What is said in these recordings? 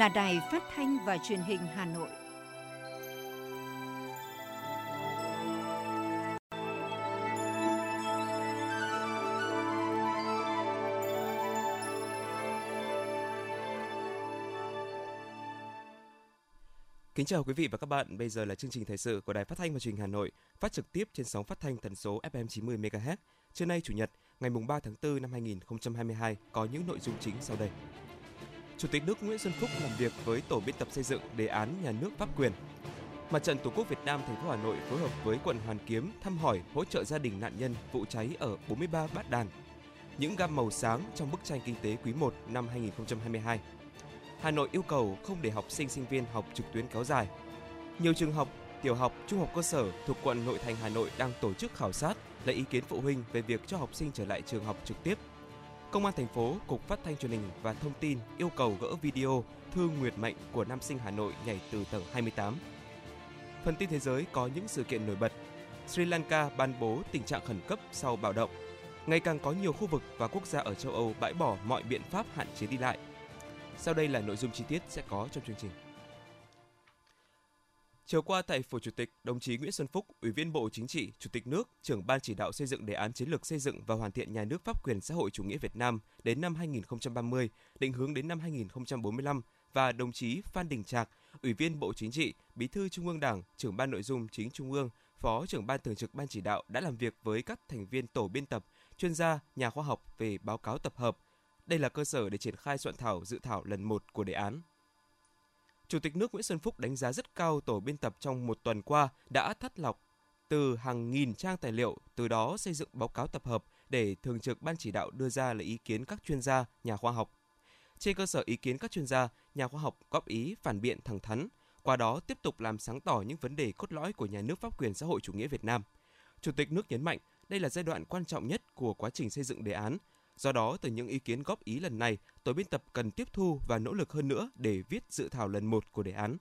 là Đài Phát thanh và Truyền hình Hà Nội. Kính chào quý vị và các bạn. Bây giờ là chương trình thời sự của Đài Phát thanh và Truyền hình Hà Nội, phát trực tiếp trên sóng phát thanh tần số FM 90 MHz. Trưa nay chủ nhật, ngày mùng 3 tháng 4 năm 2022 có những nội dung chính sau đây. Chủ tịch nước Nguyễn Xuân Phúc làm việc với tổ biên tập xây dựng đề án nhà nước pháp quyền. Mặt trận Tổ quốc Việt Nam thành phố Hà Nội phối hợp với quận Hoàn Kiếm thăm hỏi hỗ trợ gia đình nạn nhân vụ cháy ở 43 Bát Đàn. Những gam màu sáng trong bức tranh kinh tế quý 1 năm 2022. Hà Nội yêu cầu không để học sinh sinh viên học trực tuyến kéo dài. Nhiều trường học, tiểu học, trung học cơ sở thuộc quận nội thành Hà Nội đang tổ chức khảo sát lấy ý kiến phụ huynh về việc cho học sinh trở lại trường học trực tiếp Công an thành phố, Cục Phát thanh Truyền hình và Thông tin yêu cầu gỡ video Thư Nguyệt Mệnh của nam sinh Hà Nội nhảy từ tầng 28. Phần tin thế giới có những sự kiện nổi bật. Sri Lanka ban bố tình trạng khẩn cấp sau bạo động. Ngày càng có nhiều khu vực và quốc gia ở châu Âu bãi bỏ mọi biện pháp hạn chế đi lại. Sau đây là nội dung chi tiết sẽ có trong chương trình. Chiều qua tại Phủ Chủ tịch, đồng chí Nguyễn Xuân Phúc, Ủy viên Bộ Chính trị, Chủ tịch nước, trưởng ban chỉ đạo xây dựng đề án chiến lược xây dựng và hoàn thiện nhà nước pháp quyền xã hội chủ nghĩa Việt Nam đến năm 2030, định hướng đến năm 2045 và đồng chí Phan Đình Trạc, Ủy viên Bộ Chính trị, Bí thư Trung ương Đảng, trưởng ban nội dung chính Trung ương, Phó trưởng ban thường trực ban chỉ đạo đã làm việc với các thành viên tổ biên tập, chuyên gia, nhà khoa học về báo cáo tập hợp. Đây là cơ sở để triển khai soạn thảo dự thảo lần 1 của đề án. Chủ tịch nước Nguyễn Xuân Phúc đánh giá rất cao tổ biên tập trong một tuần qua đã thắt lọc từ hàng nghìn trang tài liệu, từ đó xây dựng báo cáo tập hợp để thường trực ban chỉ đạo đưa ra lấy ý kiến các chuyên gia, nhà khoa học. Trên cơ sở ý kiến các chuyên gia, nhà khoa học góp ý phản biện thẳng thắn, qua đó tiếp tục làm sáng tỏ những vấn đề cốt lõi của nhà nước pháp quyền xã hội chủ nghĩa Việt Nam. Chủ tịch nước nhấn mạnh đây là giai đoạn quan trọng nhất của quá trình xây dựng đề án, Do đó, từ những ý kiến góp ý lần này, tổ biên tập cần tiếp thu và nỗ lực hơn nữa để viết dự thảo lần 1 của đề án.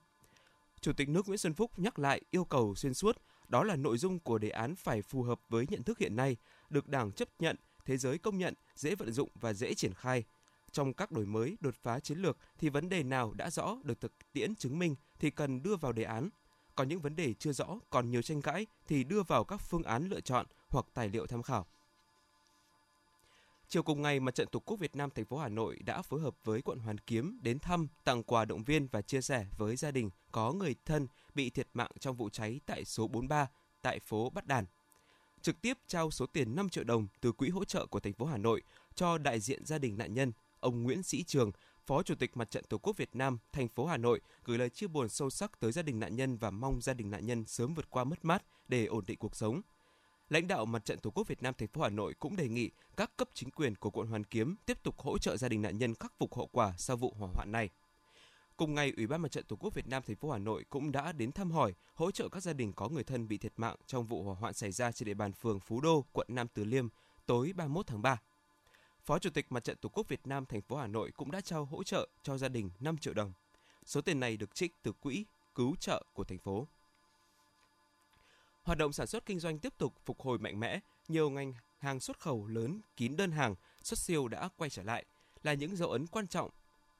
Chủ tịch nước Nguyễn Xuân Phúc nhắc lại yêu cầu xuyên suốt, đó là nội dung của đề án phải phù hợp với nhận thức hiện nay, được Đảng chấp nhận, thế giới công nhận, dễ vận dụng và dễ triển khai. Trong các đổi mới, đột phá chiến lược thì vấn đề nào đã rõ được thực tiễn chứng minh thì cần đưa vào đề án. Còn những vấn đề chưa rõ, còn nhiều tranh cãi thì đưa vào các phương án lựa chọn hoặc tài liệu tham khảo. Chiều cùng ngày, Mặt trận Tổ quốc Việt Nam thành phố Hà Nội đã phối hợp với quận Hoàn Kiếm đến thăm, tặng quà động viên và chia sẻ với gia đình có người thân bị thiệt mạng trong vụ cháy tại số 43 tại phố Bát Đàn. Trực tiếp trao số tiền 5 triệu đồng từ quỹ hỗ trợ của thành phố Hà Nội cho đại diện gia đình nạn nhân, ông Nguyễn Sĩ Trường, Phó Chủ tịch Mặt trận Tổ quốc Việt Nam thành phố Hà Nội gửi lời chia buồn sâu sắc tới gia đình nạn nhân và mong gia đình nạn nhân sớm vượt qua mất mát để ổn định cuộc sống lãnh đạo Mặt trận Tổ quốc Việt Nam thành phố Hà Nội cũng đề nghị các cấp chính quyền của quận Hoàn Kiếm tiếp tục hỗ trợ gia đình nạn nhân khắc phục hậu quả sau vụ hỏa hoạn này. Cùng ngày, Ủy ban Mặt trận Tổ quốc Việt Nam thành phố Hà Nội cũng đã đến thăm hỏi, hỗ trợ các gia đình có người thân bị thiệt mạng trong vụ hỏa hoạn xảy ra trên địa bàn phường Phú Đô, quận Nam Từ Liêm tối 31 tháng 3. Phó Chủ tịch Mặt trận Tổ quốc Việt Nam thành phố Hà Nội cũng đã trao hỗ trợ cho gia đình 5 triệu đồng. Số tiền này được trích từ quỹ cứu trợ của thành phố. Hoạt động sản xuất kinh doanh tiếp tục phục hồi mạnh mẽ, nhiều ngành hàng xuất khẩu lớn kín đơn hàng, xuất siêu đã quay trở lại, là những dấu ấn quan trọng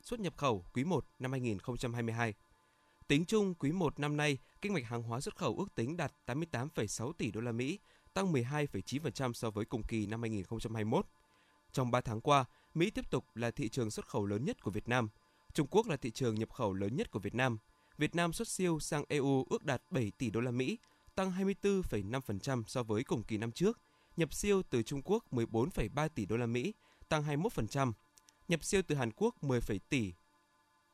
xuất nhập khẩu quý 1 năm 2022. Tính chung quý 1 năm nay, kinh mạch hàng hóa xuất khẩu ước tính đạt 88,6 tỷ đô la Mỹ, tăng 12,9% so với cùng kỳ năm 2021. Trong 3 tháng qua, Mỹ tiếp tục là thị trường xuất khẩu lớn nhất của Việt Nam. Trung Quốc là thị trường nhập khẩu lớn nhất của Việt Nam. Việt Nam xuất siêu sang EU ước đạt 7 tỷ đô la Mỹ, tăng 24,5% so với cùng kỳ năm trước. Nhập siêu từ Trung Quốc 14,3 tỷ đô la Mỹ, tăng 21%. Nhập siêu từ Hàn Quốc 10, tỷ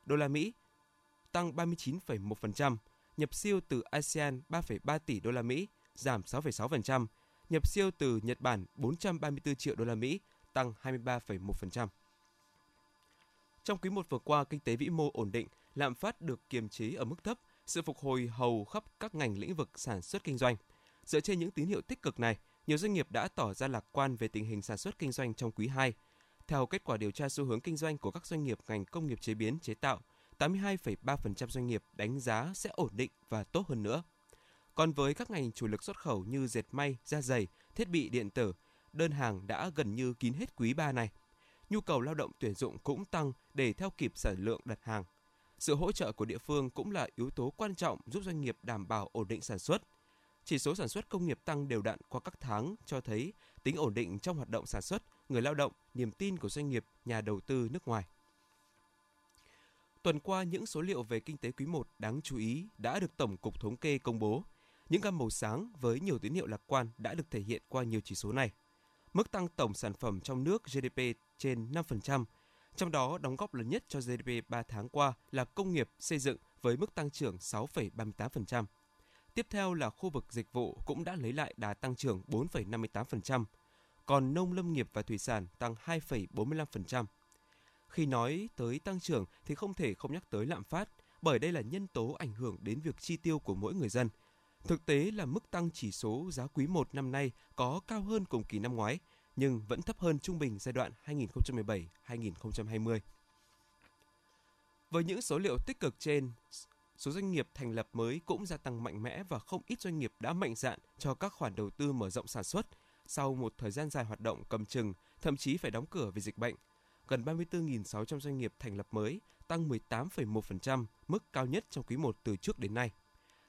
đô la Mỹ, tăng 39,1%. Nhập siêu từ ASEAN 3,3 tỷ đô la Mỹ, giảm 6,6%. Nhập siêu từ Nhật Bản 434 triệu đô la Mỹ, tăng 23,1%. Trong quý 1 vừa qua, kinh tế vĩ mô ổn định, lạm phát được kiềm chế ở mức thấp, sự phục hồi hầu khắp các ngành lĩnh vực sản xuất kinh doanh. Dựa trên những tín hiệu tích cực này, nhiều doanh nghiệp đã tỏ ra lạc quan về tình hình sản xuất kinh doanh trong quý 2. Theo kết quả điều tra xu hướng kinh doanh của các doanh nghiệp ngành công nghiệp chế biến chế tạo, 82,3% doanh nghiệp đánh giá sẽ ổn định và tốt hơn nữa. Còn với các ngành chủ lực xuất khẩu như dệt may, da giày, thiết bị điện tử, đơn hàng đã gần như kín hết quý 3 này. Nhu cầu lao động tuyển dụng cũng tăng để theo kịp sản lượng đặt hàng. Sự hỗ trợ của địa phương cũng là yếu tố quan trọng giúp doanh nghiệp đảm bảo ổn định sản xuất. Chỉ số sản xuất công nghiệp tăng đều đặn qua các tháng cho thấy tính ổn định trong hoạt động sản xuất, người lao động, niềm tin của doanh nghiệp, nhà đầu tư nước ngoài. Tuần qua, những số liệu về kinh tế quý 1 đáng chú ý đã được Tổng cục Thống kê công bố. Những gam màu sáng với nhiều tín hiệu lạc quan đã được thể hiện qua nhiều chỉ số này. Mức tăng tổng sản phẩm trong nước GDP trên 5%, trong đó đóng góp lớn nhất cho GDP 3 tháng qua là công nghiệp xây dựng với mức tăng trưởng 6,38%. Tiếp theo là khu vực dịch vụ cũng đã lấy lại đà tăng trưởng 4,58%, còn nông lâm nghiệp và thủy sản tăng 2,45%. Khi nói tới tăng trưởng thì không thể không nhắc tới lạm phát, bởi đây là nhân tố ảnh hưởng đến việc chi tiêu của mỗi người dân. Thực tế là mức tăng chỉ số giá quý 1 năm nay có cao hơn cùng kỳ năm ngoái, nhưng vẫn thấp hơn trung bình giai đoạn 2017-2020. Với những số liệu tích cực trên, số doanh nghiệp thành lập mới cũng gia tăng mạnh mẽ và không ít doanh nghiệp đã mạnh dạn cho các khoản đầu tư mở rộng sản xuất sau một thời gian dài hoạt động cầm chừng, thậm chí phải đóng cửa vì dịch bệnh. Gần 34.600 doanh nghiệp thành lập mới, tăng 18,1%, mức cao nhất trong quý 1 từ trước đến nay.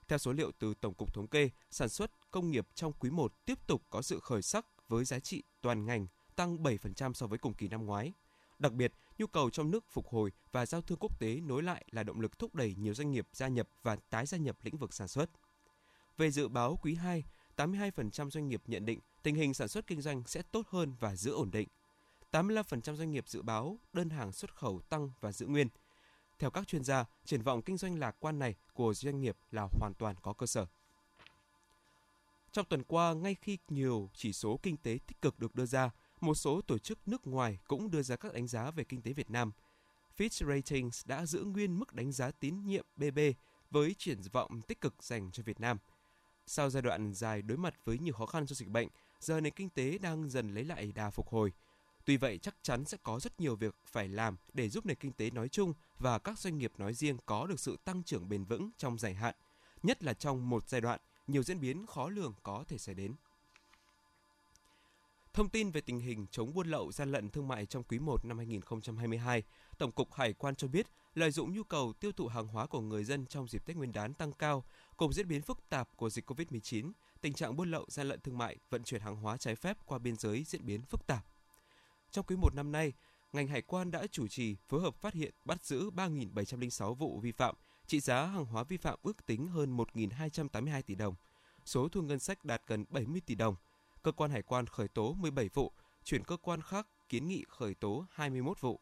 Theo số liệu từ Tổng cục Thống kê, sản xuất công nghiệp trong quý 1 tiếp tục có sự khởi sắc với giá trị toàn ngành tăng 7% so với cùng kỳ năm ngoái. Đặc biệt, nhu cầu trong nước phục hồi và giao thương quốc tế nối lại là động lực thúc đẩy nhiều doanh nghiệp gia nhập và tái gia nhập lĩnh vực sản xuất. Về dự báo quý 2, 82% doanh nghiệp nhận định tình hình sản xuất kinh doanh sẽ tốt hơn và giữ ổn định. 85% doanh nghiệp dự báo đơn hàng xuất khẩu tăng và giữ nguyên. Theo các chuyên gia, triển vọng kinh doanh lạc quan này của doanh nghiệp là hoàn toàn có cơ sở. Trong tuần qua, ngay khi nhiều chỉ số kinh tế tích cực được đưa ra, một số tổ chức nước ngoài cũng đưa ra các đánh giá về kinh tế Việt Nam. Fitch Ratings đã giữ nguyên mức đánh giá tín nhiệm BB với triển vọng tích cực dành cho Việt Nam. Sau giai đoạn dài đối mặt với nhiều khó khăn do dịch bệnh, giờ nền kinh tế đang dần lấy lại đà phục hồi. Tuy vậy, chắc chắn sẽ có rất nhiều việc phải làm để giúp nền kinh tế nói chung và các doanh nghiệp nói riêng có được sự tăng trưởng bền vững trong dài hạn, nhất là trong một giai đoạn nhiều diễn biến khó lường có thể xảy đến. Thông tin về tình hình chống buôn lậu gian lận thương mại trong quý 1 năm 2022, Tổng cục Hải quan cho biết, lợi dụng nhu cầu tiêu thụ hàng hóa của người dân trong dịp Tết Nguyên đán tăng cao, cùng diễn biến phức tạp của dịch COVID-19, tình trạng buôn lậu gian lận thương mại, vận chuyển hàng hóa trái phép qua biên giới diễn biến phức tạp. Trong quý 1 năm nay, ngành hải quan đã chủ trì phối hợp phát hiện bắt giữ 3.706 vụ vi phạm, trị giá hàng hóa vi phạm ước tính hơn 1.282 tỷ đồng. Số thu ngân sách đạt gần 70 tỷ đồng. Cơ quan hải quan khởi tố 17 vụ, chuyển cơ quan khác kiến nghị khởi tố 21 vụ.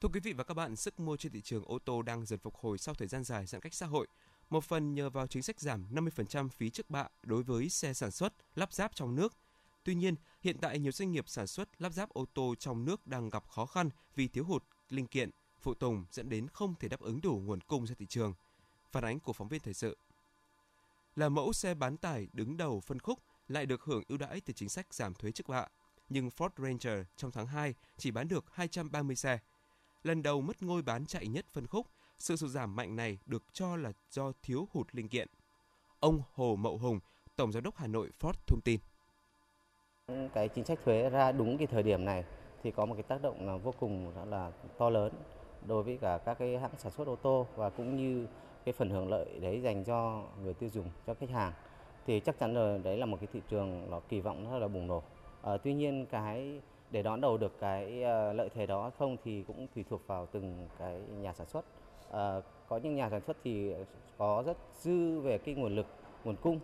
Thưa quý vị và các bạn, sức mua trên thị trường ô tô đang dần phục hồi sau thời gian dài giãn cách xã hội. Một phần nhờ vào chính sách giảm 50% phí trước bạ đối với xe sản xuất, lắp ráp trong nước – Tuy nhiên, hiện tại nhiều doanh nghiệp sản xuất lắp ráp ô tô trong nước đang gặp khó khăn vì thiếu hụt linh kiện, phụ tùng dẫn đến không thể đáp ứng đủ nguồn cung ra thị trường. Phản ánh của phóng viên thời sự. Là mẫu xe bán tải đứng đầu phân khúc lại được hưởng ưu đãi từ chính sách giảm thuế trước bạ, nhưng Ford Ranger trong tháng 2 chỉ bán được 230 xe. Lần đầu mất ngôi bán chạy nhất phân khúc, sự sụt giảm mạnh này được cho là do thiếu hụt linh kiện. Ông Hồ Mậu Hùng, Tổng Giám đốc Hà Nội Ford thông tin. Cái chính sách thuế ra đúng cái thời điểm này thì có một cái tác động là vô cùng là to lớn đối với cả các cái hãng sản xuất ô tô và cũng như cái phần hưởng lợi đấy dành cho người tiêu dùng, cho khách hàng thì chắc chắn rồi đấy là một cái thị trường nó kỳ vọng rất là bùng nổ. À, tuy nhiên cái để đón đầu được cái ờ, lợi thế đó không thì cũng tùy thuộc vào từng cái nhà sản xuất. À, có những nhà sản xuất thì có rất dư về cái nguồn lực, nguồn cung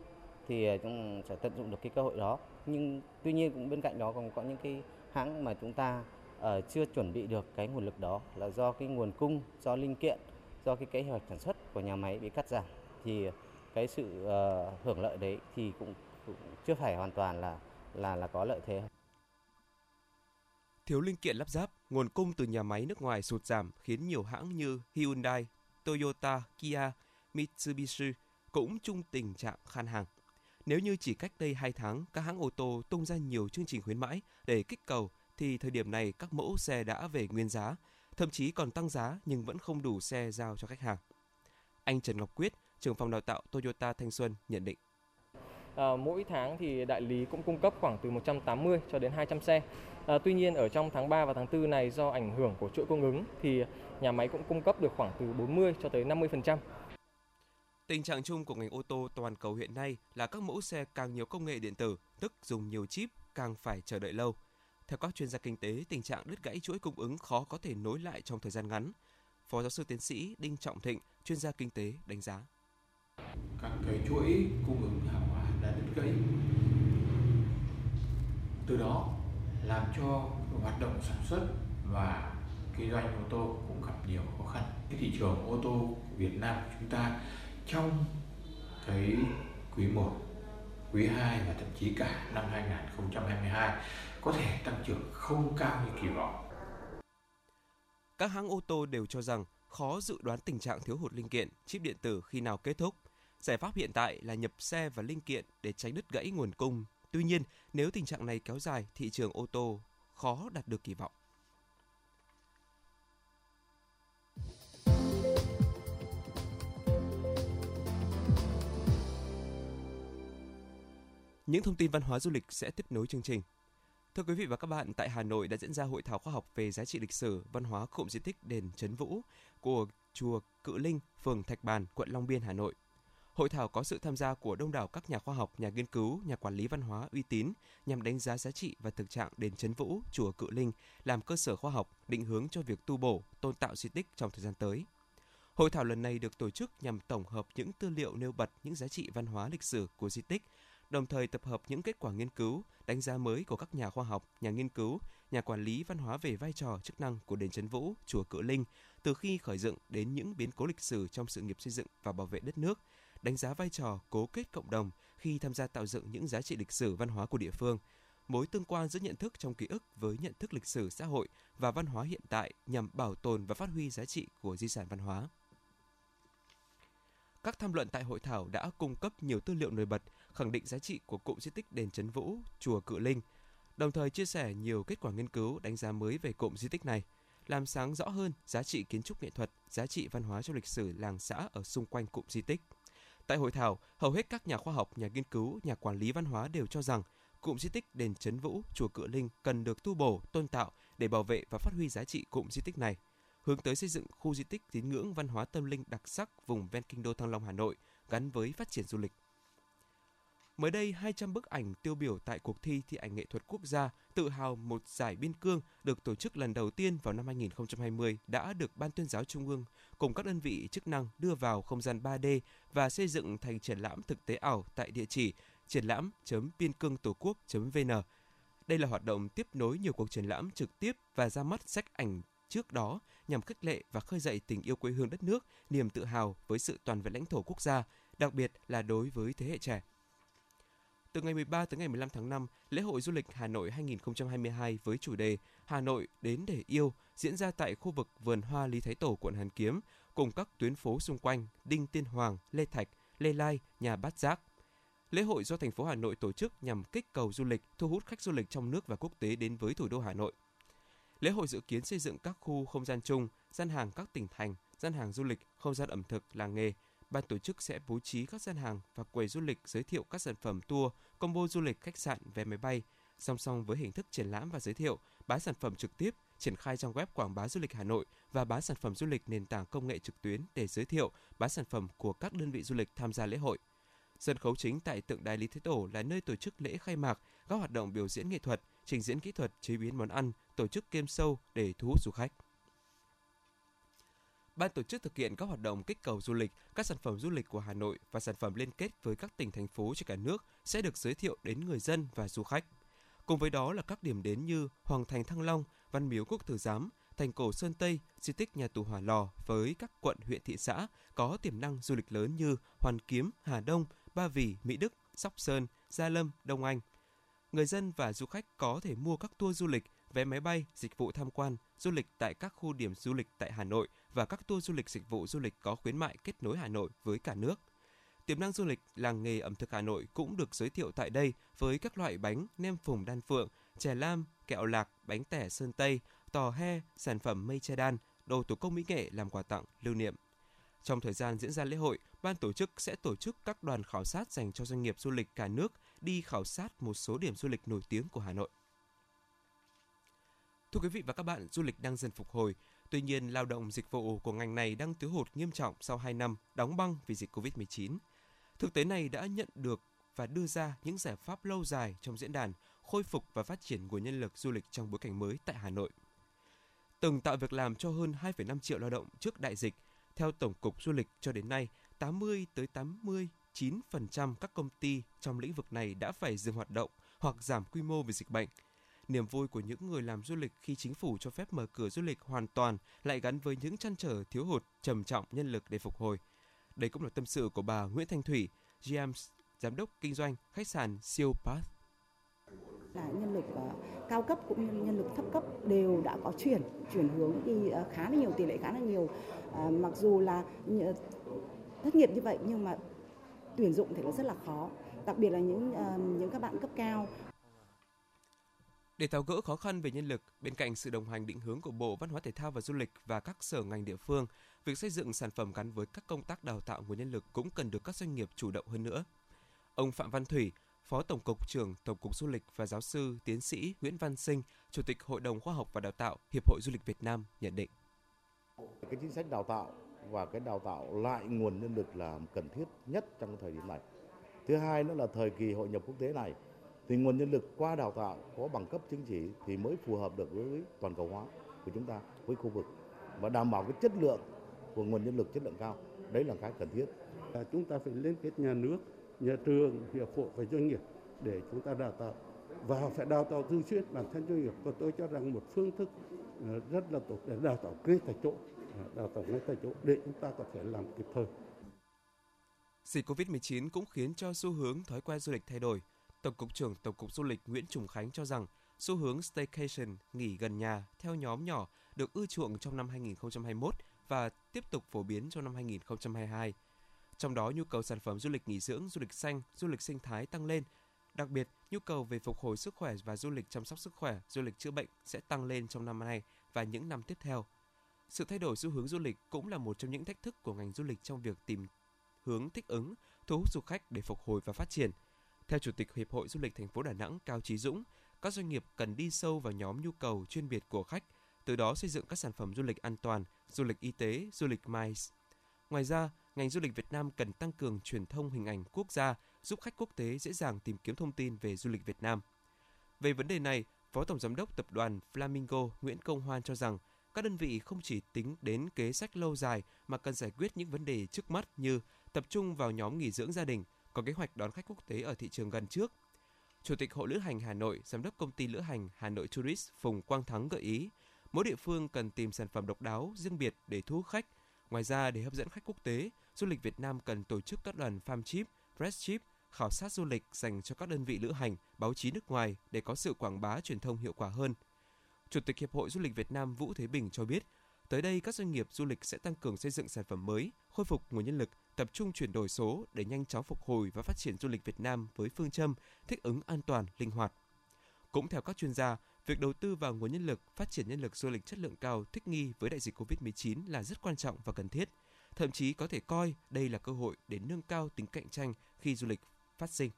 thì chúng sẽ tận dụng được cái cơ hội đó nhưng tuy nhiên cũng bên cạnh đó còn có những cái hãng mà chúng ta uh, chưa chuẩn bị được cái nguồn lực đó là do cái nguồn cung do linh kiện do cái kế hoạch sản xuất của nhà máy bị cắt giảm thì cái sự uh, hưởng lợi đấy thì cũng, cũng chưa phải hoàn toàn là là là có lợi thế Thiếu linh kiện lắp ráp, nguồn cung từ nhà máy nước ngoài sụt giảm khiến nhiều hãng như Hyundai, Toyota, Kia, Mitsubishi cũng chung tình trạng khan hàng. Nếu như chỉ cách đây 2 tháng, các hãng ô tô tung ra nhiều chương trình khuyến mãi để kích cầu, thì thời điểm này các mẫu xe đã về nguyên giá, thậm chí còn tăng giá nhưng vẫn không đủ xe giao cho khách hàng. Anh Trần Ngọc Quyết, trưởng phòng đào tạo Toyota Thanh Xuân nhận định. À, mỗi tháng thì đại lý cũng cung cấp khoảng từ 180 cho đến 200 xe. À, tuy nhiên ở trong tháng 3 và tháng 4 này do ảnh hưởng của chuỗi cung ứng thì nhà máy cũng cung cấp được khoảng từ 40 cho tới 50%. Tình trạng chung của ngành ô tô toàn cầu hiện nay là các mẫu xe càng nhiều công nghệ điện tử, tức dùng nhiều chip càng phải chờ đợi lâu. Theo các chuyên gia kinh tế, tình trạng đứt gãy chuỗi cung ứng khó có thể nối lại trong thời gian ngắn. Phó giáo sư tiến sĩ Đinh Trọng Thịnh, chuyên gia kinh tế đánh giá. Các cái chuỗi cung ứng hàng hóa đã đứt gãy. Từ đó làm cho hoạt động sản xuất và kinh doanh ô tô cũng gặp nhiều khó khăn. Cái thị trường ô tô Việt Nam chúng ta trong cái quý 1, quý 2 và thậm chí cả năm 2022 có thể tăng trưởng không cao như kỳ vọng. Các hãng ô tô đều cho rằng khó dự đoán tình trạng thiếu hụt linh kiện, chip điện tử khi nào kết thúc. Giải pháp hiện tại là nhập xe và linh kiện để tránh đứt gãy nguồn cung. Tuy nhiên, nếu tình trạng này kéo dài, thị trường ô tô khó đạt được kỳ vọng. Những thông tin văn hóa du lịch sẽ tiếp nối chương trình. Thưa quý vị và các bạn, tại Hà Nội đã diễn ra hội thảo khoa học về giá trị lịch sử, văn hóa cụm di tích đền Trấn Vũ của chùa Cự Linh, phường Thạch Bàn, quận Long Biên, Hà Nội. Hội thảo có sự tham gia của đông đảo các nhà khoa học, nhà nghiên cứu, nhà quản lý văn hóa uy tín nhằm đánh giá giá trị và thực trạng đền Trấn Vũ, chùa Cự Linh làm cơ sở khoa học, định hướng cho việc tu bổ, tôn tạo di tích trong thời gian tới. Hội thảo lần này được tổ chức nhằm tổng hợp những tư liệu nêu bật những giá trị văn hóa lịch sử của di tích, đồng thời tập hợp những kết quả nghiên cứu, đánh giá mới của các nhà khoa học, nhà nghiên cứu, nhà quản lý văn hóa về vai trò chức năng của đền Trấn Vũ, chùa Cự Linh từ khi khởi dựng đến những biến cố lịch sử trong sự nghiệp xây dựng và bảo vệ đất nước, đánh giá vai trò cố kết cộng đồng khi tham gia tạo dựng những giá trị lịch sử văn hóa của địa phương, mối tương quan giữa nhận thức trong ký ức với nhận thức lịch sử xã hội và văn hóa hiện tại nhằm bảo tồn và phát huy giá trị của di sản văn hóa. Các tham luận tại hội thảo đã cung cấp nhiều tư liệu nổi bật khẳng định giá trị của cụm di tích đền Trấn Vũ, chùa Cự Linh, đồng thời chia sẻ nhiều kết quả nghiên cứu đánh giá mới về cụm di tích này, làm sáng rõ hơn giá trị kiến trúc nghệ thuật, giá trị văn hóa trong lịch sử làng xã ở xung quanh cụm di tích. Tại hội thảo, hầu hết các nhà khoa học, nhà nghiên cứu, nhà quản lý văn hóa đều cho rằng cụm di tích đền Trấn Vũ, chùa Cự Linh cần được tu bổ, tôn tạo để bảo vệ và phát huy giá trị cụm di tích này, hướng tới xây dựng khu di tích tín ngưỡng văn hóa tâm linh đặc sắc vùng ven kinh đô Thăng Long Hà Nội gắn với phát triển du lịch. Mới đây, 200 bức ảnh tiêu biểu tại cuộc thi thi ảnh nghệ thuật quốc gia tự hào một giải biên cương được tổ chức lần đầu tiên vào năm 2020 đã được Ban tuyên giáo Trung ương cùng các đơn vị chức năng đưa vào không gian 3D và xây dựng thành triển lãm thực tế ảo tại địa chỉ triển lãm.biên cương tổ quốc.vn. Đây là hoạt động tiếp nối nhiều cuộc triển lãm trực tiếp và ra mắt sách ảnh trước đó nhằm khích lệ và khơi dậy tình yêu quê hương đất nước, niềm tự hào với sự toàn vẹn lãnh thổ quốc gia, đặc biệt là đối với thế hệ trẻ. Từ ngày 13 tới ngày 15 tháng 5, lễ hội du lịch Hà Nội 2022 với chủ đề Hà Nội đến để yêu diễn ra tại khu vực vườn hoa Lý Thái Tổ quận Hàn Kiếm cùng các tuyến phố xung quanh Đinh Tiên Hoàng, Lê Thạch, Lê Lai, Nhà Bát Giác. Lễ hội do thành phố Hà Nội tổ chức nhằm kích cầu du lịch, thu hút khách du lịch trong nước và quốc tế đến với thủ đô Hà Nội. Lễ hội dự kiến xây dựng các khu không gian chung, gian hàng các tỉnh thành, gian hàng du lịch, không gian ẩm thực, làng nghề, ban tổ chức sẽ bố trí các gian hàng và quầy du lịch giới thiệu các sản phẩm tour, combo du lịch khách sạn, vé máy bay, song song với hình thức triển lãm và giới thiệu, bán sản phẩm trực tiếp, triển khai trang web quảng bá du lịch Hà Nội và bán sản phẩm du lịch nền tảng công nghệ trực tuyến để giới thiệu, bán sản phẩm của các đơn vị du lịch tham gia lễ hội. Sân khấu chính tại tượng đài Lý Thế Tổ là nơi tổ chức lễ khai mạc, các hoạt động biểu diễn nghệ thuật, trình diễn kỹ thuật, chế biến món ăn, tổ chức game show để thu hút du khách. Ban tổ chức thực hiện các hoạt động kích cầu du lịch, các sản phẩm du lịch của Hà Nội và sản phẩm liên kết với các tỉnh thành phố trên cả nước sẽ được giới thiệu đến người dân và du khách. Cùng với đó là các điểm đến như Hoàng thành Thăng Long, Văn miếu Quốc Tử Giám, thành cổ Sơn Tây, di tích nhà tù Hỏa Lò với các quận huyện thị xã có tiềm năng du lịch lớn như Hoàn Kiếm, Hà Đông, Ba Vì, Mỹ Đức, Sóc Sơn, Gia Lâm, Đông Anh. Người dân và du khách có thể mua các tour du lịch, vé máy bay, dịch vụ tham quan, du lịch tại các khu điểm du lịch tại Hà Nội và các tour du lịch dịch vụ du lịch có khuyến mại kết nối Hà Nội với cả nước. Tiềm năng du lịch làng nghề ẩm thực Hà Nội cũng được giới thiệu tại đây với các loại bánh nem phùng đan phượng, chè lam, kẹo lạc, bánh tẻ sơn tây, tò he, sản phẩm mây che đan, đồ thủ công mỹ nghệ làm quà tặng lưu niệm. Trong thời gian diễn ra lễ hội, ban tổ chức sẽ tổ chức các đoàn khảo sát dành cho doanh nghiệp du lịch cả nước đi khảo sát một số điểm du lịch nổi tiếng của Hà Nội. Thưa quý vị và các bạn, du lịch đang dần phục hồi. Tuy nhiên, lao động dịch vụ của ngành này đang thiếu hụt nghiêm trọng sau 2 năm đóng băng vì dịch Covid-19. Thực tế này đã nhận được và đưa ra những giải pháp lâu dài trong diễn đàn khôi phục và phát triển nguồn nhân lực du lịch trong bối cảnh mới tại Hà Nội. Từng tạo việc làm cho hơn 2,5 triệu lao động trước đại dịch, theo Tổng cục Du lịch cho đến nay, 80 tới 89% các công ty trong lĩnh vực này đã phải dừng hoạt động hoặc giảm quy mô vì dịch bệnh. Niềm vui của những người làm du lịch khi chính phủ cho phép mở cửa du lịch hoàn toàn lại gắn với những chăn trở thiếu hụt trầm trọng nhân lực để phục hồi. Đây cũng là tâm sự của bà Nguyễn Thanh Thủy, GM giám đốc kinh doanh khách sạn Siêu Path. Là nhân lực uh, cao cấp cũng như nhân lực thấp cấp đều đã có chuyển chuyển hướng đi uh, khá là nhiều tỷ lệ khá là nhiều. Uh, mặc dù là thất nghiệp như vậy nhưng mà tuyển dụng thì nó rất là khó, đặc biệt là những uh, những các bạn cấp cao để tháo gỡ khó khăn về nhân lực, bên cạnh sự đồng hành định hướng của Bộ Văn hóa Thể thao và Du lịch và các sở ngành địa phương, việc xây dựng sản phẩm gắn với các công tác đào tạo nguồn nhân lực cũng cần được các doanh nghiệp chủ động hơn nữa. Ông Phạm Văn Thủy, Phó Tổng cục trưởng Tổng cục Du lịch và giáo sư tiến sĩ Nguyễn Văn Sinh, Chủ tịch Hội đồng Khoa học và Đào tạo Hiệp hội Du lịch Việt Nam nhận định. Cái chính sách đào tạo và cái đào tạo lại nguồn nhân lực là cần thiết nhất trong thời điểm này. Thứ hai nữa là thời kỳ hội nhập quốc tế này thì nguồn nhân lực qua đào tạo có bằng cấp chứng chỉ thì mới phù hợp được với toàn cầu hóa của chúng ta với khu vực. Và đảm bảo cái chất lượng của nguồn nhân lực chất lượng cao. Đấy là cái cần thiết. À, chúng ta phải liên kết nhà nước nhà trường hiệp hội và doanh nghiệp để chúng ta đào tạo. Và phải đào tạo thường xuyên bản thân doanh nghiệp. Và tôi cho rằng một phương thức à, rất là tốt để đào tạo ngay tại chỗ à, đào tạo ngay tại chỗ để chúng ta có thể làm kịp thời. Dịch Covid-19 cũng khiến cho xu hướng thói quen du lịch thay đổi. Tổng cục trưởng Tổng cục Du lịch Nguyễn Trùng Khánh cho rằng xu hướng staycation, nghỉ gần nhà theo nhóm nhỏ được ưa chuộng trong năm 2021 và tiếp tục phổ biến trong năm 2022. Trong đó, nhu cầu sản phẩm du lịch nghỉ dưỡng, du lịch xanh, du lịch sinh thái tăng lên. Đặc biệt, nhu cầu về phục hồi sức khỏe và du lịch chăm sóc sức khỏe, du lịch chữa bệnh sẽ tăng lên trong năm nay và những năm tiếp theo. Sự thay đổi xu hướng du lịch cũng là một trong những thách thức của ngành du lịch trong việc tìm hướng thích ứng, thu hút du khách để phục hồi và phát triển – theo Chủ tịch Hiệp hội Du lịch thành phố Đà Nẵng Cao Trí Dũng, các doanh nghiệp cần đi sâu vào nhóm nhu cầu chuyên biệt của khách, từ đó xây dựng các sản phẩm du lịch an toàn, du lịch y tế, du lịch MICE. Ngoài ra, ngành du lịch Việt Nam cần tăng cường truyền thông hình ảnh quốc gia, giúp khách quốc tế dễ dàng tìm kiếm thông tin về du lịch Việt Nam. Về vấn đề này, Phó Tổng Giám đốc Tập đoàn Flamingo Nguyễn Công Hoan cho rằng các đơn vị không chỉ tính đến kế sách lâu dài mà cần giải quyết những vấn đề trước mắt như tập trung vào nhóm nghỉ dưỡng gia đình, có kế hoạch đón khách quốc tế ở thị trường gần trước. Chủ tịch Hội Lữ hành Hà Nội, Giám đốc công ty lữ hành Hà Nội Tourist Phùng Quang Thắng gợi ý, mỗi địa phương cần tìm sản phẩm độc đáo, riêng biệt để thu hút khách. Ngoài ra, để hấp dẫn khách quốc tế, du lịch Việt Nam cần tổ chức các đoàn farm trip, press trip, khảo sát du lịch dành cho các đơn vị lữ hành, báo chí nước ngoài để có sự quảng bá truyền thông hiệu quả hơn. Chủ tịch Hiệp hội Du lịch Việt Nam Vũ Thế Bình cho biết, tới đây các doanh nghiệp du lịch sẽ tăng cường xây dựng sản phẩm mới, khôi phục nguồn nhân lực tập trung chuyển đổi số để nhanh chóng phục hồi và phát triển du lịch Việt Nam với phương châm thích ứng an toàn, linh hoạt. Cũng theo các chuyên gia, việc đầu tư vào nguồn nhân lực, phát triển nhân lực du lịch chất lượng cao thích nghi với đại dịch Covid-19 là rất quan trọng và cần thiết. Thậm chí có thể coi đây là cơ hội để nâng cao tính cạnh tranh khi du lịch phát sinh.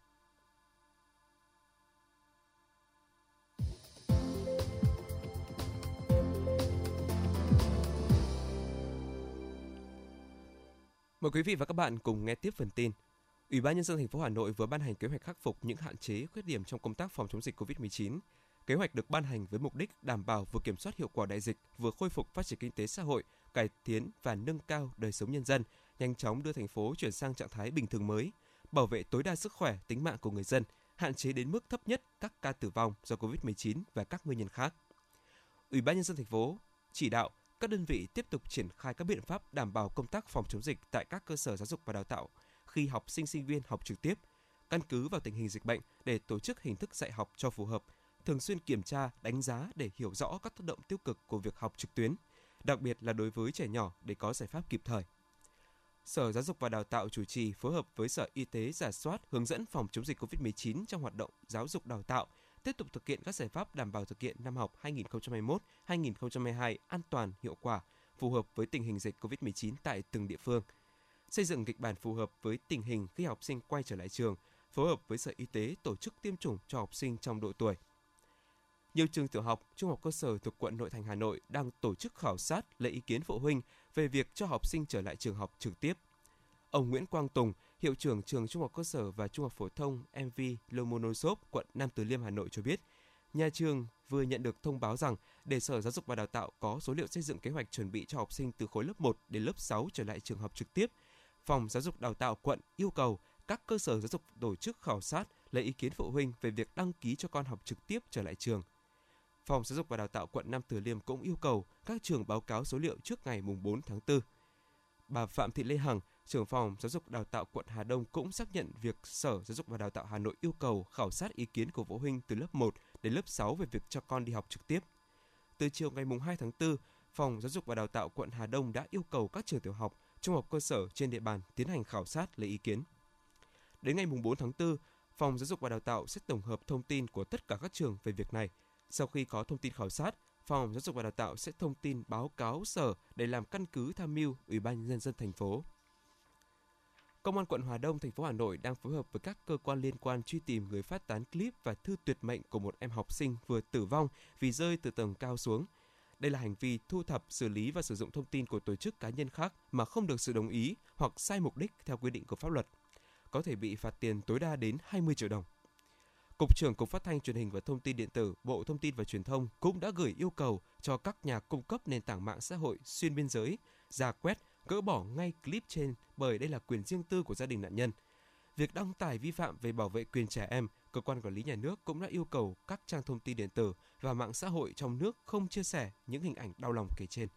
Mời quý vị và các bạn cùng nghe tiếp phần tin. Ủy ban nhân dân thành phố Hà Nội vừa ban hành kế hoạch khắc phục những hạn chế, khuyết điểm trong công tác phòng chống dịch COVID-19. Kế hoạch được ban hành với mục đích đảm bảo vừa kiểm soát hiệu quả đại dịch, vừa khôi phục phát triển kinh tế xã hội, cải tiến và nâng cao đời sống nhân dân, nhanh chóng đưa thành phố chuyển sang trạng thái bình thường mới, bảo vệ tối đa sức khỏe, tính mạng của người dân, hạn chế đến mức thấp nhất các ca tử vong do COVID-19 và các nguyên nhân khác. Ủy ban nhân dân thành phố chỉ đạo các đơn vị tiếp tục triển khai các biện pháp đảm bảo công tác phòng chống dịch tại các cơ sở giáo dục và đào tạo khi học sinh sinh viên học trực tiếp, căn cứ vào tình hình dịch bệnh để tổ chức hình thức dạy học cho phù hợp, thường xuyên kiểm tra, đánh giá để hiểu rõ các tác động tiêu cực của việc học trực tuyến, đặc biệt là đối với trẻ nhỏ để có giải pháp kịp thời. Sở Giáo dục và Đào tạo chủ trì phối hợp với Sở Y tế giả soát hướng dẫn phòng chống dịch COVID-19 trong hoạt động giáo dục đào tạo tiếp tục thực hiện các giải pháp đảm bảo thực hiện năm học 2021-2022 an toàn, hiệu quả, phù hợp với tình hình dịch COVID-19 tại từng địa phương. Xây dựng kịch bản phù hợp với tình hình khi học sinh quay trở lại trường, phối hợp với Sở Y tế tổ chức tiêm chủng cho học sinh trong độ tuổi. Nhiều trường tiểu học, trung học cơ sở thuộc quận Nội thành Hà Nội đang tổ chức khảo sát lấy ý kiến phụ huynh về việc cho học sinh trở lại trường học trực tiếp. Ông Nguyễn Quang Tùng, hiệu trưởng trường Trung học cơ sở và Trung học phổ thông MV Lomonosov, quận Nam Từ Liêm, Hà Nội cho biết, nhà trường vừa nhận được thông báo rằng để Sở Giáo dục và Đào tạo có số liệu xây dựng kế hoạch chuẩn bị cho học sinh từ khối lớp 1 đến lớp 6 trở lại trường học trực tiếp. Phòng Giáo dục Đào tạo quận yêu cầu các cơ sở giáo dục tổ chức khảo sát lấy ý kiến phụ huynh về việc đăng ký cho con học trực tiếp trở lại trường. Phòng Giáo dục và Đào tạo quận Nam Từ Liêm cũng yêu cầu các trường báo cáo số liệu trước ngày 4 tháng 4. Bà Phạm Thị Lê Hằng, trưởng phòng Giáo dục Đào tạo quận Hà Đông cũng xác nhận việc Sở Giáo dục và Đào tạo Hà Nội yêu cầu khảo sát ý kiến của phụ huynh từ lớp 1 đến lớp 6 về việc cho con đi học trực tiếp. Từ chiều ngày 2 tháng 4, Phòng Giáo dục và Đào tạo quận Hà Đông đã yêu cầu các trường tiểu học, trung học cơ sở trên địa bàn tiến hành khảo sát lấy ý kiến. Đến ngày 4 tháng 4, Phòng Giáo dục và Đào tạo sẽ tổng hợp thông tin của tất cả các trường về việc này. Sau khi có thông tin khảo sát, Phòng Giáo dục và Đào tạo sẽ thông tin báo cáo sở để làm căn cứ tham mưu Ủy ban nhân dân thành phố. Công an quận Hòa Đông, thành phố Hà Nội đang phối hợp với các cơ quan liên quan truy tìm người phát tán clip và thư tuyệt mệnh của một em học sinh vừa tử vong vì rơi từ tầng cao xuống. Đây là hành vi thu thập, xử lý và sử dụng thông tin của tổ chức cá nhân khác mà không được sự đồng ý hoặc sai mục đích theo quy định của pháp luật. Có thể bị phạt tiền tối đa đến 20 triệu đồng. Cục trưởng Cục Phát thanh Truyền hình và Thông tin điện tử, Bộ Thông tin và Truyền thông cũng đã gửi yêu cầu cho các nhà cung cấp nền tảng mạng xã hội xuyên biên giới ra quét, gỡ bỏ ngay clip trên bởi đây là quyền riêng tư của gia đình nạn nhân. Việc đăng tải vi phạm về bảo vệ quyền trẻ em, cơ quan quản lý nhà nước cũng đã yêu cầu các trang thông tin điện tử và mạng xã hội trong nước không chia sẻ những hình ảnh đau lòng kể trên.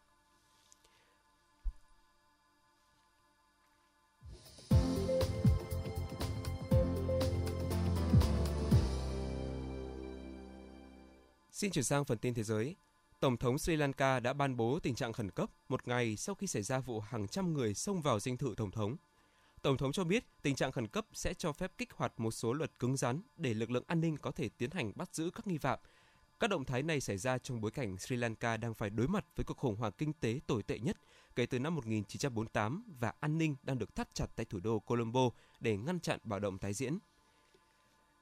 Xin chuyển sang phần tin thế giới. Tổng thống Sri Lanka đã ban bố tình trạng khẩn cấp một ngày sau khi xảy ra vụ hàng trăm người xông vào dinh thự tổng thống. Tổng thống cho biết tình trạng khẩn cấp sẽ cho phép kích hoạt một số luật cứng rắn để lực lượng an ninh có thể tiến hành bắt giữ các nghi phạm. Các động thái này xảy ra trong bối cảnh Sri Lanka đang phải đối mặt với cuộc khủng hoảng kinh tế tồi tệ nhất kể từ năm 1948 và an ninh đang được thắt chặt tại thủ đô Colombo để ngăn chặn bạo động tái diễn.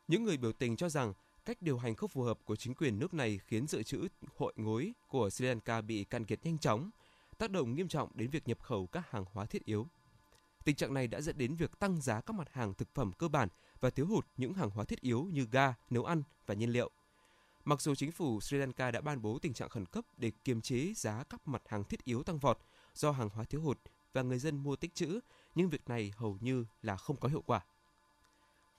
Những người biểu tình cho rằng cách điều hành không phù hợp của chính quyền nước này khiến dự trữ hội ngối của Sri Lanka bị cạn kiệt nhanh chóng, tác động nghiêm trọng đến việc nhập khẩu các hàng hóa thiết yếu. Tình trạng này đã dẫn đến việc tăng giá các mặt hàng thực phẩm cơ bản và thiếu hụt những hàng hóa thiết yếu như ga, nấu ăn và nhiên liệu. Mặc dù chính phủ Sri Lanka đã ban bố tình trạng khẩn cấp để kiềm chế giá các mặt hàng thiết yếu tăng vọt do hàng hóa thiếu hụt và người dân mua tích trữ, nhưng việc này hầu như là không có hiệu quả.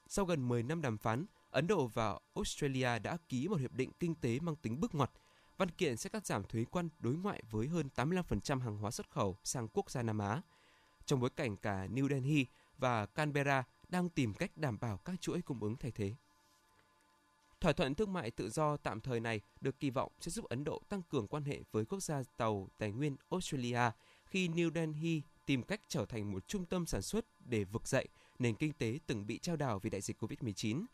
Sau gần 10 năm đàm phán, Ấn Độ và Australia đã ký một hiệp định kinh tế mang tính bước ngoặt. Văn kiện sẽ cắt giảm thuế quan đối ngoại với hơn 85% hàng hóa xuất khẩu sang quốc gia Nam Á. Trong bối cảnh cả New Delhi và Canberra đang tìm cách đảm bảo các chuỗi cung ứng thay thế. Thỏa thuận thương mại tự do tạm thời này được kỳ vọng sẽ giúp Ấn Độ tăng cường quan hệ với quốc gia tàu tài nguyên Australia khi New Delhi tìm cách trở thành một trung tâm sản xuất để vực dậy nền kinh tế từng bị trao đảo vì đại dịch COVID-19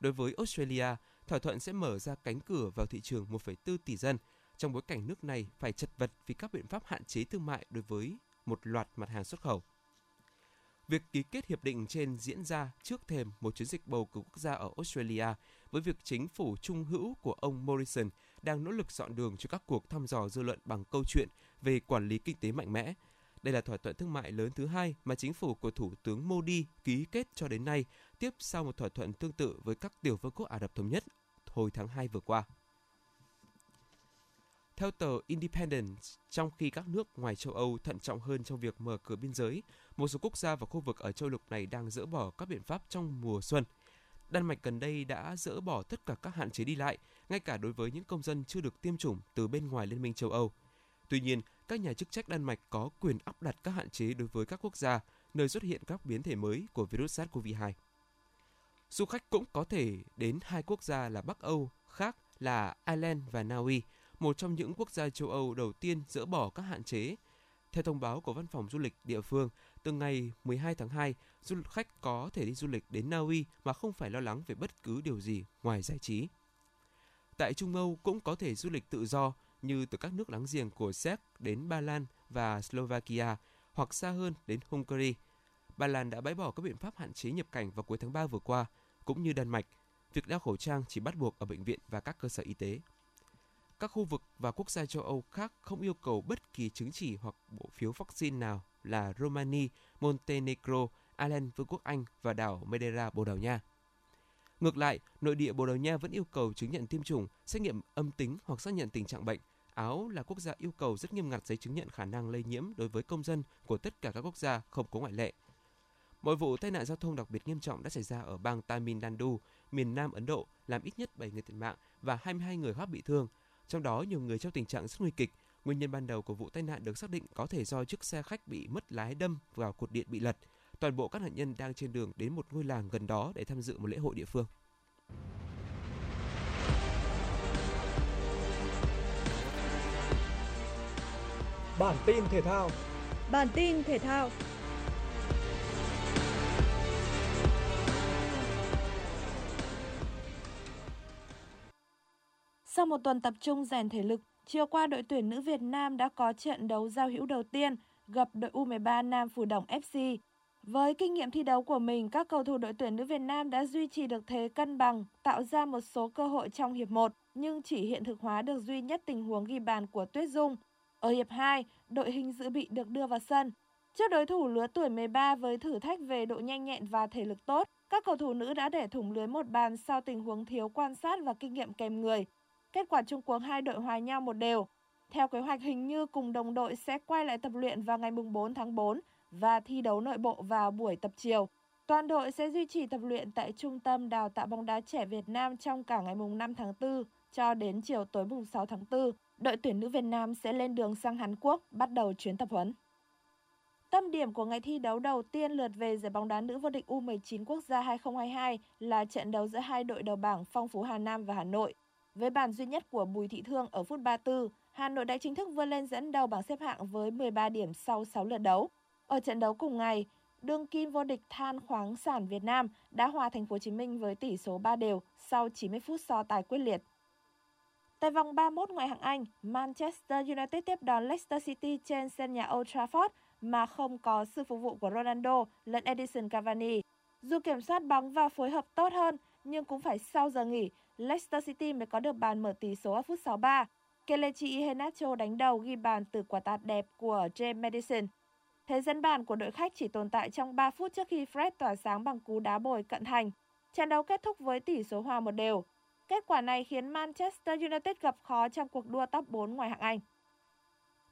Đối với Australia, thỏa thuận sẽ mở ra cánh cửa vào thị trường 1,4 tỷ dân trong bối cảnh nước này phải chật vật vì các biện pháp hạn chế thương mại đối với một loạt mặt hàng xuất khẩu. Việc ký kết hiệp định trên diễn ra trước thềm một chiến dịch bầu cử quốc gia ở Australia với việc chính phủ trung hữu của ông Morrison đang nỗ lực dọn đường cho các cuộc thăm dò dư luận bằng câu chuyện về quản lý kinh tế mạnh mẽ, đây là thỏa thuận thương mại lớn thứ hai mà chính phủ của Thủ tướng Modi ký kết cho đến nay, tiếp sau một thỏa thuận tương tự với các tiểu vương quốc Ả Rập Thống Nhất hồi tháng 2 vừa qua. Theo tờ Independent, trong khi các nước ngoài châu Âu thận trọng hơn trong việc mở cửa biên giới, một số quốc gia và khu vực ở châu lục này đang dỡ bỏ các biện pháp trong mùa xuân. Đan Mạch gần đây đã dỡ bỏ tất cả các hạn chế đi lại, ngay cả đối với những công dân chưa được tiêm chủng từ bên ngoài Liên minh châu Âu. Tuy nhiên, các nhà chức trách Đan Mạch có quyền áp đặt các hạn chế đối với các quốc gia nơi xuất hiện các biến thể mới của virus SARS-CoV-2. Du khách cũng có thể đến hai quốc gia là Bắc Âu khác là Ireland và Na Uy, một trong những quốc gia châu Âu đầu tiên dỡ bỏ các hạn chế. Theo thông báo của văn phòng du lịch địa phương, từ ngày 12 tháng 2, du khách có thể đi du lịch đến Na Uy mà không phải lo lắng về bất cứ điều gì ngoài giải trí. Tại Trung Âu cũng có thể du lịch tự do, như từ các nước láng giềng của Séc đến Ba Lan và Slovakia hoặc xa hơn đến Hungary. Ba Lan đã bãi bỏ các biện pháp hạn chế nhập cảnh vào cuối tháng 3 vừa qua, cũng như Đan Mạch. Việc đeo khẩu trang chỉ bắt buộc ở bệnh viện và các cơ sở y tế. Các khu vực và quốc gia châu Âu khác không yêu cầu bất kỳ chứng chỉ hoặc bộ phiếu vaccine nào là Romania, Montenegro, Ireland, Vương quốc Anh và đảo Madeira, Bồ Đào Nha. Ngược lại, nội địa Bồ Đào Nha vẫn yêu cầu chứng nhận tiêm chủng, xét nghiệm âm tính hoặc xác nhận tình trạng bệnh. Áo là quốc gia yêu cầu rất nghiêm ngặt giấy chứng nhận khả năng lây nhiễm đối với công dân của tất cả các quốc gia, không có ngoại lệ. Mọi vụ tai nạn giao thông đặc biệt nghiêm trọng đã xảy ra ở bang Tamil Nadu, miền Nam Ấn Độ, làm ít nhất 7 người thiệt mạng và 22 người khác bị thương. Trong đó nhiều người trong tình trạng rất nguy kịch. Nguyên nhân ban đầu của vụ tai nạn được xác định có thể do chiếc xe khách bị mất lái đâm vào cột điện bị lật. Toàn bộ các nạn nhân đang trên đường đến một ngôi làng gần đó để tham dự một lễ hội địa phương. Bản tin thể thao Bản tin thể thao Sau một tuần tập trung rèn thể lực, chiều qua đội tuyển nữ Việt Nam đã có trận đấu giao hữu đầu tiên gặp đội U13 Nam Phù Đồng FC. Với kinh nghiệm thi đấu của mình, các cầu thủ đội tuyển nữ Việt Nam đã duy trì được thế cân bằng, tạo ra một số cơ hội trong hiệp 1, nhưng chỉ hiện thực hóa được duy nhất tình huống ghi bàn của Tuyết Dung. Ở hiệp 2, đội hình dự bị được đưa vào sân. Trước đối thủ lứa tuổi 13 với thử thách về độ nhanh nhẹn và thể lực tốt, các cầu thủ nữ đã để thủng lưới một bàn sau tình huống thiếu quan sát và kinh nghiệm kèm người. Kết quả chung cuộc hai đội hòa nhau một đều. Theo kế hoạch, hình như cùng đồng đội sẽ quay lại tập luyện vào ngày 4 tháng 4 và thi đấu nội bộ vào buổi tập chiều. Toàn đội sẽ duy trì tập luyện tại Trung tâm Đào tạo bóng đá trẻ Việt Nam trong cả ngày mùng 5 tháng 4 cho đến chiều tối mùng 6 tháng 4. Đội tuyển nữ Việt Nam sẽ lên đường sang Hàn Quốc bắt đầu chuyến tập huấn. Tâm điểm của ngày thi đấu đầu tiên lượt về giải bóng đá nữ vô địch U19 quốc gia 2022 là trận đấu giữa hai đội đầu bảng Phong Phú Hà Nam và Hà Nội. Với bàn duy nhất của Bùi Thị Thương ở phút 34, Hà Nội đã chính thức vươn lên dẫn đầu bảng xếp hạng với 13 điểm sau 6 lượt đấu. Ở trận đấu cùng ngày, đương kim vô địch than khoáng sản Việt Nam đã hòa thành phố Hồ Chí Minh với tỷ số 3 đều sau 90 phút so tài quyết liệt. Tại vòng 31 ngoại hạng Anh, Manchester United tiếp đón Leicester City trên sân nhà Old Trafford mà không có sự phục vụ của Ronaldo lẫn Edison Cavani. Dù kiểm soát bóng và phối hợp tốt hơn, nhưng cũng phải sau giờ nghỉ, Leicester City mới có được bàn mở tỷ số ở phút 63. Kelechi Iheanacho đánh đầu ghi bàn từ quả tạt đẹp của James Madison. Thế dẫn bàn của đội khách chỉ tồn tại trong 3 phút trước khi Fred tỏa sáng bằng cú đá bồi cận thành. Trận đấu kết thúc với tỷ số hòa một đều. Kết quả này khiến Manchester United gặp khó trong cuộc đua top 4 ngoài hạng Anh.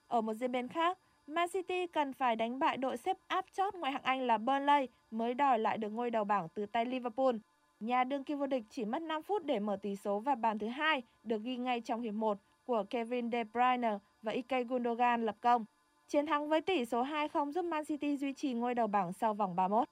Ở một diễn biến khác, Man City cần phải đánh bại đội xếp áp chót ngoài hạng Anh là Burnley mới đòi lại được ngôi đầu bảng từ tay Liverpool. Nhà đương kim vô địch chỉ mất 5 phút để mở tỷ số và bàn thứ hai được ghi ngay trong hiệp 1 của Kevin De Bruyne và Ike Gundogan lập công. Chiến thắng với tỷ số 2-0 giúp Man City duy trì ngôi đầu bảng sau vòng 31.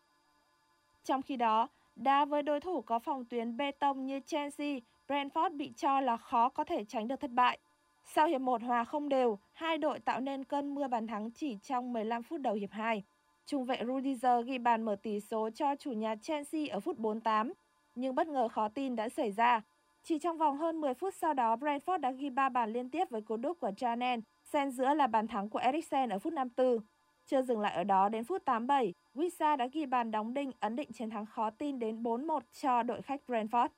Trong khi đó, đá với đối thủ có phòng tuyến bê tông như Chelsea, Brentford bị cho là khó có thể tránh được thất bại. Sau hiệp 1 hòa không đều, hai đội tạo nên cơn mưa bàn thắng chỉ trong 15 phút đầu hiệp 2. Trung vệ Rudiger ghi bàn mở tỷ số cho chủ nhà Chelsea ở phút 48, nhưng bất ngờ khó tin đã xảy ra. Chỉ trong vòng hơn 10 phút sau đó, Brentford đã ghi 3 bàn liên tiếp với cú đúp của Janen, xen giữa là bàn thắng của Eriksen ở phút 54. Chưa dừng lại ở đó, đến phút 87, Wissa đã ghi bàn đóng đinh ấn định chiến thắng khó tin đến 4-1 cho đội khách Brentford.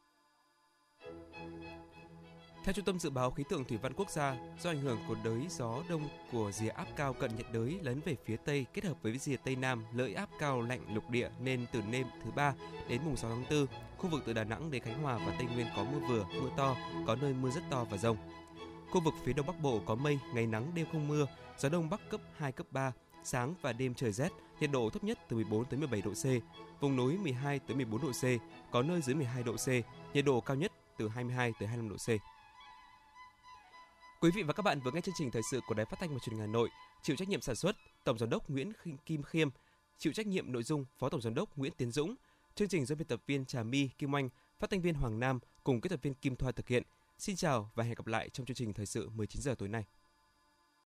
Theo Trung tâm Dự báo Khí tượng Thủy văn Quốc gia, do ảnh hưởng của đới gió đông của rìa áp cao cận nhiệt đới lấn về phía Tây kết hợp với rìa Tây Nam lợi áp cao lạnh lục địa nên từ đêm thứ ba đến mùng 6 tháng 4, khu vực từ Đà Nẵng đến Khánh Hòa và Tây Nguyên có mưa vừa, mưa to, có nơi mưa rất to và rông. Khu vực phía Đông Bắc Bộ có mây, ngày nắng đêm không mưa, gió Đông Bắc cấp 2, cấp 3, sáng và đêm trời rét, nhiệt độ thấp nhất từ 14 tới 17 độ C, vùng núi 12 tới 14 độ C, có nơi dưới 12 độ C, nhiệt độ cao nhất từ 22 tới 25 độ C. Quý vị và các bạn vừa nghe chương trình thời sự của Đài Phát thanh và Truyền hình Hà Nội, chịu trách nhiệm sản xuất Tổng giám đốc Nguyễn Kim Khiêm, chịu trách nhiệm nội dung Phó Tổng giám đốc Nguyễn Tiến Dũng, chương trình do biên tập viên Trà My, Kim anh phát thanh viên Hoàng Nam cùng kỹ thuật viên Kim Thoa thực hiện. Xin chào và hẹn gặp lại trong chương trình thời sự 19 giờ tối nay.